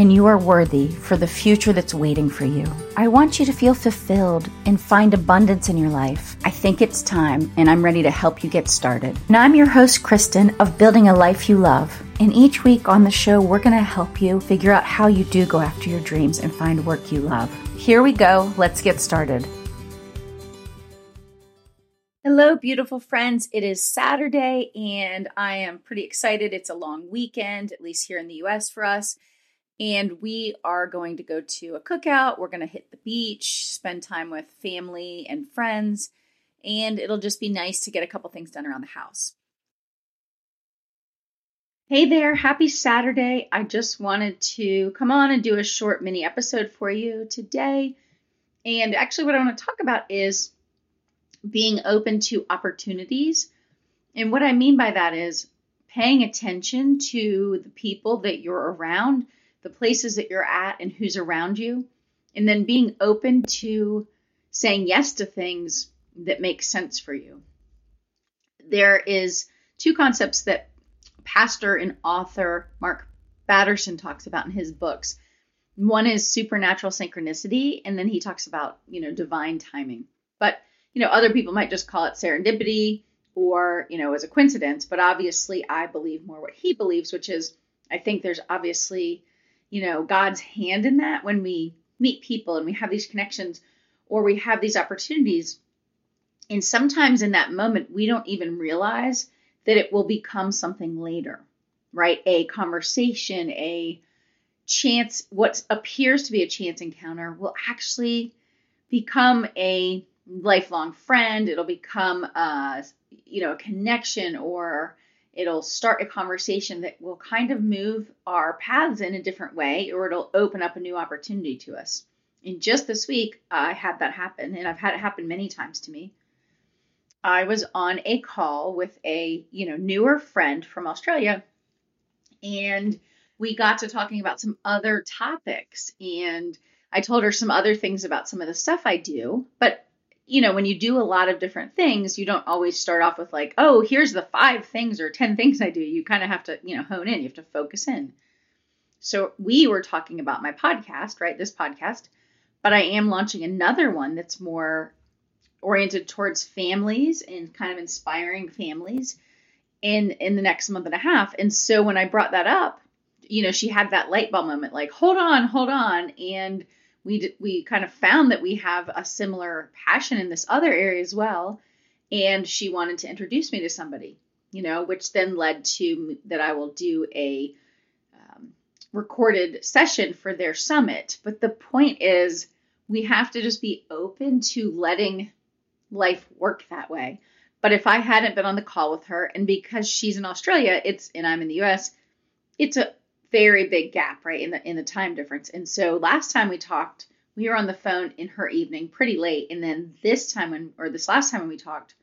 and you are worthy for the future that's waiting for you. I want you to feel fulfilled and find abundance in your life. I think it's time, and I'm ready to help you get started. Now, I'm your host, Kristen, of Building a Life You Love. And each week on the show, we're going to help you figure out how you do go after your dreams and find work you love. Here we go. Let's get started. Hello, beautiful friends. It is Saturday, and I am pretty excited. It's a long weekend, at least here in the US for us. And we are going to go to a cookout. We're going to hit the beach, spend time with family and friends, and it'll just be nice to get a couple things done around the house. Hey there, happy Saturday. I just wanted to come on and do a short mini episode for you today. And actually, what I want to talk about is being open to opportunities. And what I mean by that is paying attention to the people that you're around, the places that you're at, and who's around you, and then being open to saying yes to things that make sense for you. There is two concepts that pastor and author Mark Batterson talks about in his books. One is supernatural synchronicity, and then he talks about, you know, divine timing. But you know, other people might just call it serendipity or, you know, as a coincidence, but obviously I believe more what he believes, which is I think there's obviously, you know, God's hand in that when we meet people and we have these connections or we have these opportunities. And sometimes in that moment, we don't even realize that it will become something later, right? A conversation, a chance, what appears to be a chance encounter will actually become a lifelong friend. It'll become a, you know, a connection or it'll start a conversation that will kind of move our paths in a different way or it'll open up a new opportunity to us. And just this week, I had that happen, and I've had it happen many times to me. I was on a call with a, you know, newer friend from Australia, and we got to talking about some other topics. And I told her some other things about some of the stuff I do, but you know, when you do a lot of different things, you don't always start off with like, oh, here's the five things or 10 things I do. You kind of have to, you know, hone in, you have to focus in. So we were talking about my podcast, right? This podcast, but I am launching another one that's more oriented towards families and kind of inspiring families in in the next month and a half. And so when I brought that up, you know, she had that light bulb moment like, "Hold on, hold on." And we we kind of found that we have a similar passion in this other area as well and she wanted to introduce me to somebody you know which then led to that i will do a um, recorded session for their summit. But the point is we have to just be open to letting life work that way. But if i hadn't been on the call with her and because she's in australia it's and i'm in the us it's a very big gap, right, in the in the time difference. And so last time we talked, we were on the phone in her evening pretty late, and then this time when or this last time when we talked,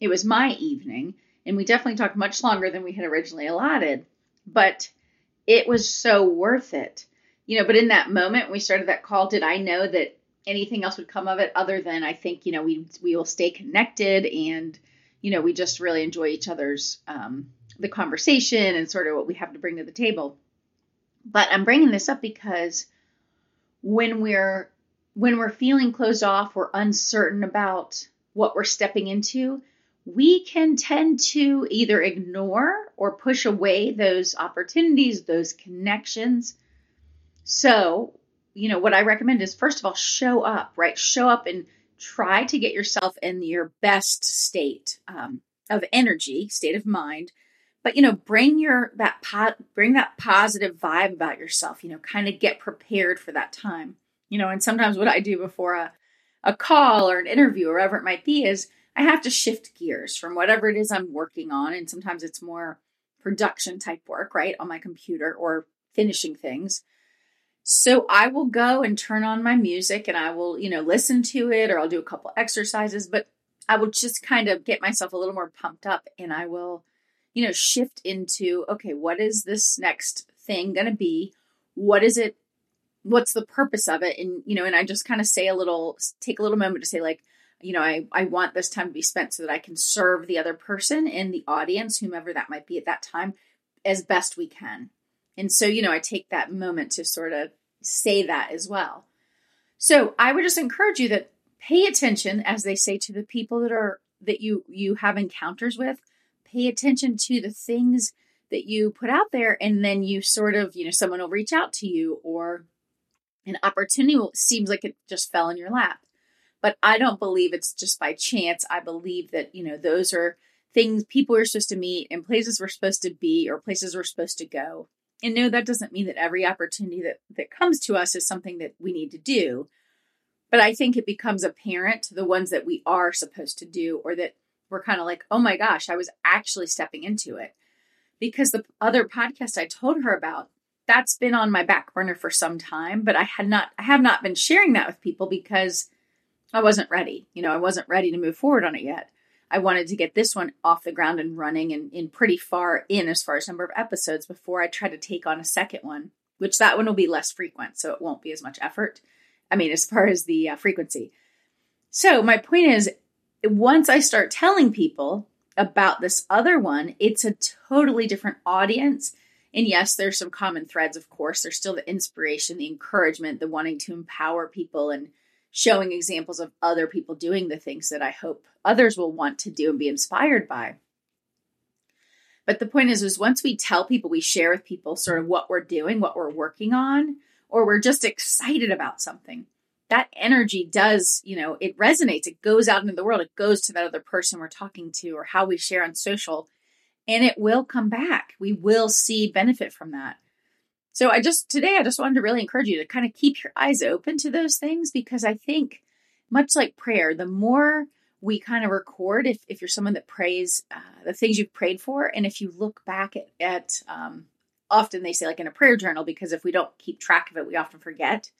it was my evening, and we definitely talked much longer than we had originally allotted. But it was so worth it. You know, but in that moment we started that call, did I know that anything else would come of it other than I think, you know, we we will stay connected and you know, we just really enjoy each other's um, the conversation and sort of what we have to bring to the table. But I'm bringing this up because when we're when we're feeling closed off or uncertain about what we're stepping into, we can tend to either ignore or push away those opportunities, those connections. So, you know, what I recommend is first of all, show up, right? Show up and try to get yourself in your best state um, of energy, state of mind, but you know bring your that po- bring that positive vibe about yourself you know kind of get prepared for that time you know and sometimes what i do before a, a call or an interview or whatever it might be is i have to shift gears from whatever it is i'm working on and sometimes it's more production type work right on my computer or finishing things. So i will go and turn on my music and i will you know listen to it or i'll do a couple exercises but I will just kind of get myself a little more pumped up and I will, you know, shift into okay, what is this next thing going to be? What is it? What's the purpose of it? And, you know, and I just kind of say a little, take a little moment to say, like, you know, I, I want this time to be spent so that I can serve the other person in the audience, whomever that might be at that time, as best we can. And so, you know, I take that moment to sort of say that as well. So I would just encourage you that pay attention, as they say, to the people that are that you you have encounters with. Pay attention to the things that you put out there, and then you sort of, you know, someone will reach out to you, or an opportunity seems like it just fell in your lap. But I don't believe it's just by chance. I believe that you know those are things people are supposed to meet and places we're supposed to be or places we're supposed to go. And no, that doesn't mean that every opportunity that, that comes to us is something that we need to do. But I think it becomes apparent the ones that we are supposed to do or that we're kind of like, oh my gosh, I was actually stepping into it. Because the other podcast I told her about, that's been on my back burner for some time, but I had not I have not been sharing that with people because I wasn't ready. You know, I wasn't ready to move forward on it yet. I wanted to get this one off the ground and running and in pretty far in as far as number of episodes before I try to take on a second one, which that one will be less frequent, so it won't be as much effort. I mean, as far as the uh, frequency. So, my point is once I start telling people about this other one, it's a totally different audience. And yes, there's some common threads, of course. There's still the inspiration, the encouragement, the wanting to empower people and showing examples of other people doing the things that I hope others will want to do and be inspired by. But the point is, is once we tell people, we share with people sort of what we're doing, what we're working on, or we're just excited about something, that energy does, you know, it resonates. It goes out into the world. It goes to that other person we're talking to or how we share on social, and it will come back. We will see benefit from that. So I just today I just wanted to really encourage you to kind of keep your eyes open to those things because I think much like prayer, the more we kind of record if, if you're someone that prays uh, the things you've prayed for and if you look back at, at um, often they say like in a prayer journal because if we don't keep track of it we often forget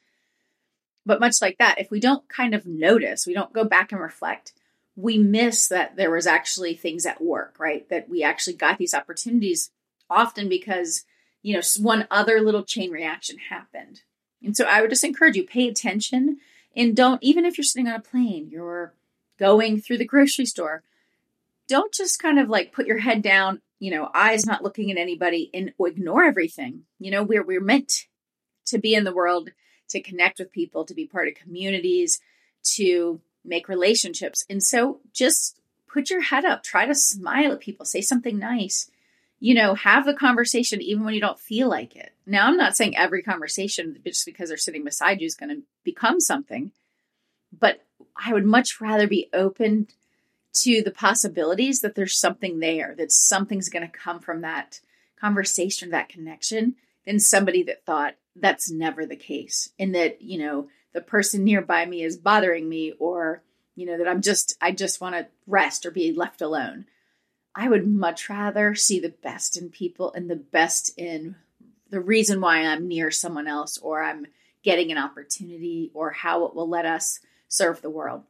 but much like that if we don't kind of notice we don't go back and reflect we miss that there was actually things at work right that we actually got these opportunities often because you know, one other little chain reaction happened. And so I would just encourage you pay attention and don't even if you're sitting on a plane, you're going through the grocery store, don't just kind of like put your head down, you know, eyes not looking at anybody and ignore everything. You know, we're we're meant to be in the world, to connect with people, to be part of communities, to make relationships. And so just put your head up, try to smile at people, say something nice you know, have the conversation even when you don't feel like it. Now, I'm not saying every conversation just because they're sitting beside you is going to become something, but I would much rather be open to the possibilities that there's something there, that something's going to come from that conversation, that connection, than somebody that thought that's never the case and that, you know, the person nearby me is bothering me or, you know, that I'm just, I just want to rest or be left alone. I would much rather see the best in people and the best in the reason why I'm near someone else or I'm getting an opportunity or how it will let us serve the world.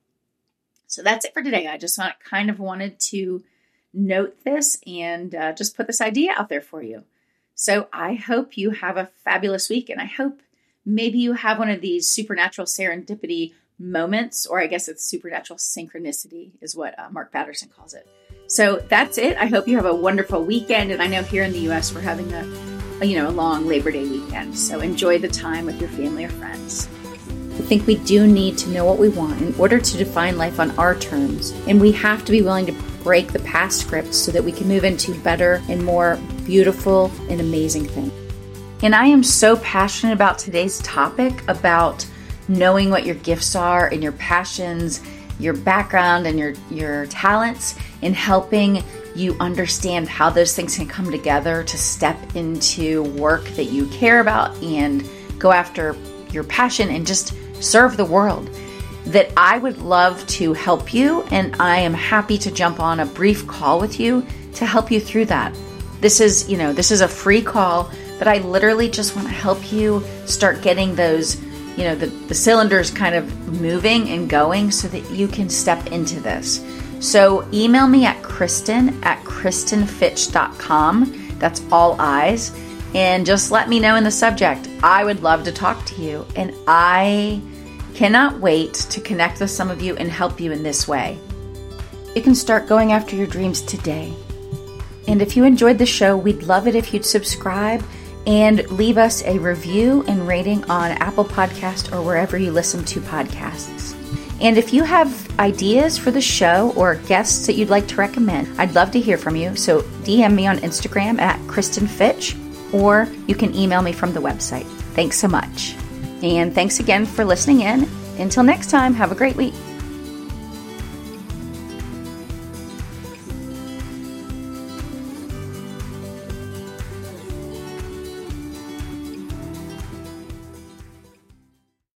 So that's it for today. I just kind of wanted to note this and uh, just put this idea out there for you. So I hope you have a fabulous week and I hope maybe you have one of these supernatural serendipity moments, or I guess it's supernatural synchronicity, is what uh, Mark Batterson calls it. So that's it. I hope you have a wonderful weekend. And I know here in the US we're having a, a you know a long Labor Day weekend. So enjoy the time with your family or friends. I think we do need to know what we want in order to define life on our terms. And we have to be willing to break the past scripts so that we can move into better and more beautiful and amazing thing. And I am so passionate about today's topic about knowing what your gifts are and your passions, your background and your your talents in helping you understand how those things can come together to step into work that you care about and go after your passion and just serve the world. That I would love to help you, and I am happy to jump on a brief call with you to help you through that. This is, you know, this is a free call, but I literally just want to help you start getting those, you know, the, the cylinders kind of moving and going so that you can step into this. So email me at Kristen at KristenFitch.com. That's all eyes. And just let me know in the subject. I would love to talk to you. And I cannot wait to connect with some of you and help you in this way. You can start going after your dreams today. And if you enjoyed the show, we'd love it if you'd subscribe and leave us a review and rating on Apple Podcast or wherever you listen to podcasts. And if you have ideas for the show or guests that you'd like to recommend, I'd love to hear from you. So DM me on Instagram at Kristen Fitch, or you can email me from the website. Thanks so much. And thanks again for listening in. Until next time, have a great week.